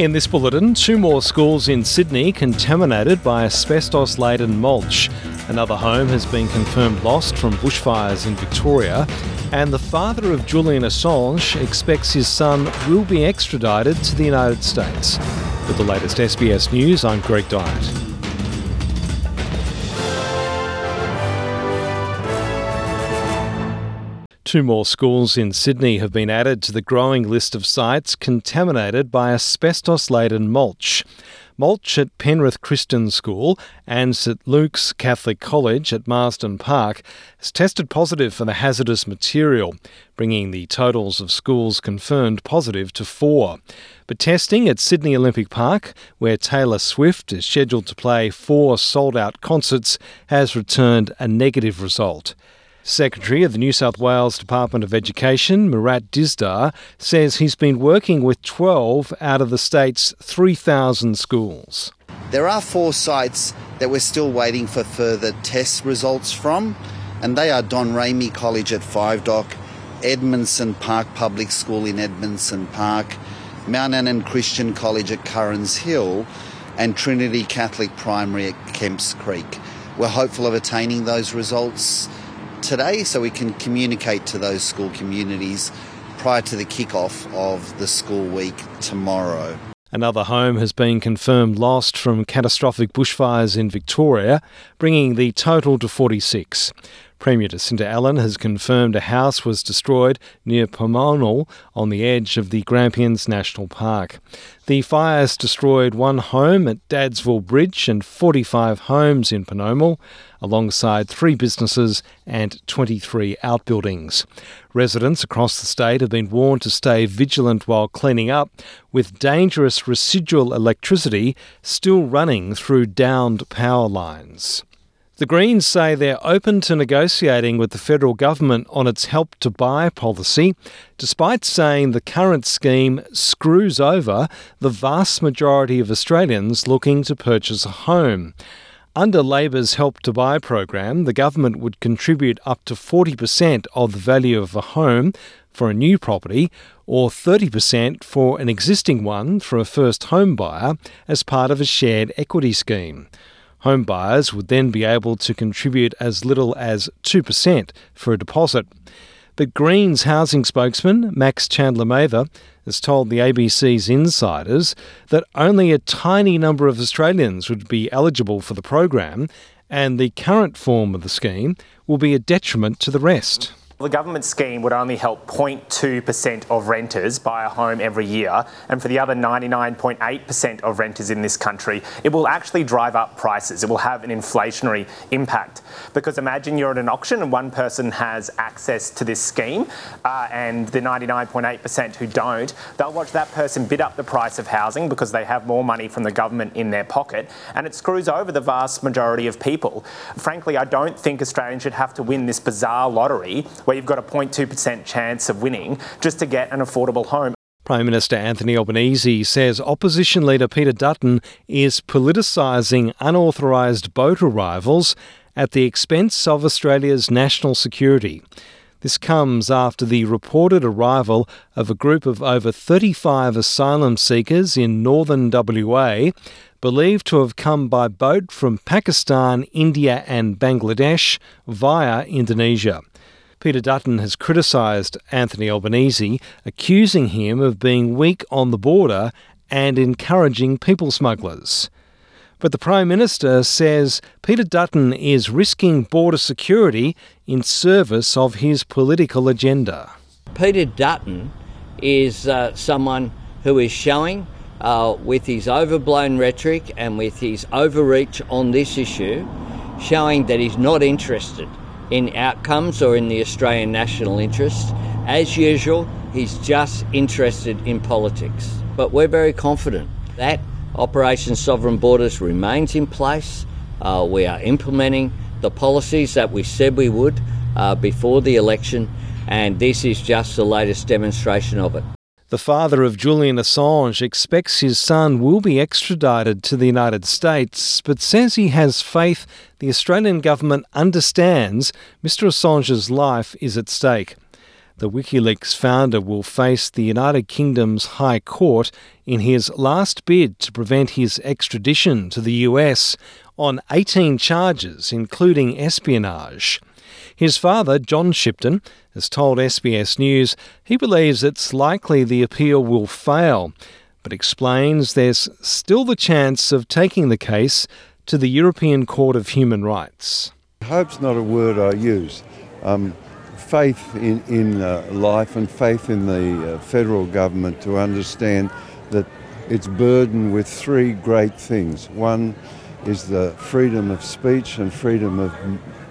In this bulletin, two more schools in Sydney contaminated by asbestos laden mulch. Another home has been confirmed lost from bushfires in Victoria. And the father of Julian Assange expects his son will be extradited to the United States. With the latest SBS News, I'm Greg Dyett. Two more schools in Sydney have been added to the growing list of sites contaminated by asbestos laden mulch. Mulch at Penrith Christian School and St Luke's Catholic College at Marsden Park has tested positive for the hazardous material, bringing the totals of schools confirmed positive to four. But testing at Sydney Olympic Park, where Taylor Swift is scheduled to play four sold out concerts, has returned a negative result. Secretary of the New South Wales Department of Education, Murat Dizdar, says he's been working with 12 out of the state's 3,000 schools. There are four sites that we're still waiting for further test results from, and they are Domremy College at Five Dock, Edmondson Park Public School in Edmondson Park, Mount Annan Christian College at Currans Hill, and Trinity Catholic Primary at Kemps Creek. We're hopeful of attaining those results today so we can communicate to those school communities prior to the kick-off of the school week tomorrow. Another home has been confirmed lost from catastrophic bushfires in Victoria, bringing the total to 46. Premier Jacinta Allan has confirmed a house was destroyed near Pomonal on the edge of the Grampians National Park. The fires destroyed one home at Dadswells Bridge and 45 homes in Pomonal, alongside three businesses and 23 outbuildings. Residents across the state have been warned to stay vigilant while cleaning up, with dangerous residual electricity still running through downed power lines. The Greens say they're open to negotiating with the federal government on its help to buy policy, despite saying the current scheme screws over the vast majority of Australians looking to purchase a home. Under Labor's Help to Buy program, the government would contribute up to 40% of the value of a home for a new property or 30% for an existing one for a first home buyer as part of a shared equity scheme. Home buyers would then be able to contribute as little as 2% for a deposit. But Greens housing spokesman Max Chandler Mather has told the ABC's insiders that only a tiny number of Australians would be eligible for the program, and the current form of the scheme will be a detriment to the rest. The government scheme would only help 0.2% of renters buy a home every year, and for the other 99.8% of renters in this country, it will actually drive up prices. It will have an inflationary impact. Because imagine you're at an auction and one person has access to this scheme, uh, and the 99.8% who don't, they'll watch that person bid up the price of housing because they have more money from the government in their pocket, and it screws over the vast majority of people. Frankly, I don't think Australians should have to win this bizarre lottery where you've got a 0.2% chance of winning just to get an affordable home. Prime Minister Anthony Albanese says opposition leader Peter Dutton is politicising unauthorised boat arrivals at the expense of Australia's national security. This comes after the reported arrival of a group of over 35 asylum seekers in northern WA, believed to have come by boat from Pakistan, India, and Bangladesh via Indonesia. Peter Dutton has criticised Anthony Albanese, accusing him of being weak on the border and encouraging people smugglers. But the Prime Minister says Peter Dutton is risking border security in service of his political agenda. Peter Dutton is uh, someone who is showing, uh, with his overblown rhetoric and with his overreach on this issue, showing that he's not interested in outcomes or in the Australian national interest. As usual, he's just interested in politics. But we're very confident that Operation Sovereign Borders remains in place. Uh, we are implementing the policies that we said we would uh, before the election, and this is just the latest demonstration of it. The father of Julian Assange expects his son will be extradited to the United States, but says he has faith the Australian government understands Mr. Assange's life is at stake. The WikiLeaks founder will face the United Kingdom's High Court in his last bid to prevent his extradition to the US on 18 charges, including espionage. His father, John Shipton, has told SBS News he believes it's likely the appeal will fail, but explains there's still the chance of taking the case to the European Court of Human Rights. Hope's not a word I use. Um, faith in, in uh, life and faith in the uh, federal government to understand that it's burdened with three great things. One is the freedom of speech and freedom of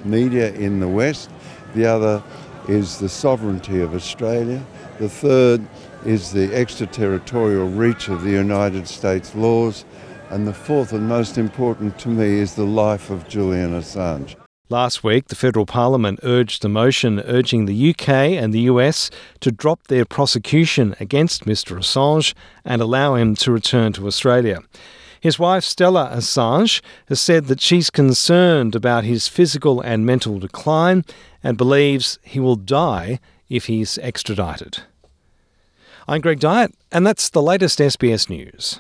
media in the West. The other is the sovereignty of Australia. The third is the extraterritorial reach of the United States laws. And the fourth and most important to me is the life of Julian Assange. Last week, the federal parliament urged a motion urging the UK and the US to drop their prosecution against Mr Assange and allow him to return to Australia. His wife, Stella Assange, has said that she's concerned about his physical and mental decline and believes he will die if he's extradited. I'm Greg Dyett, and that's the latest SBS News.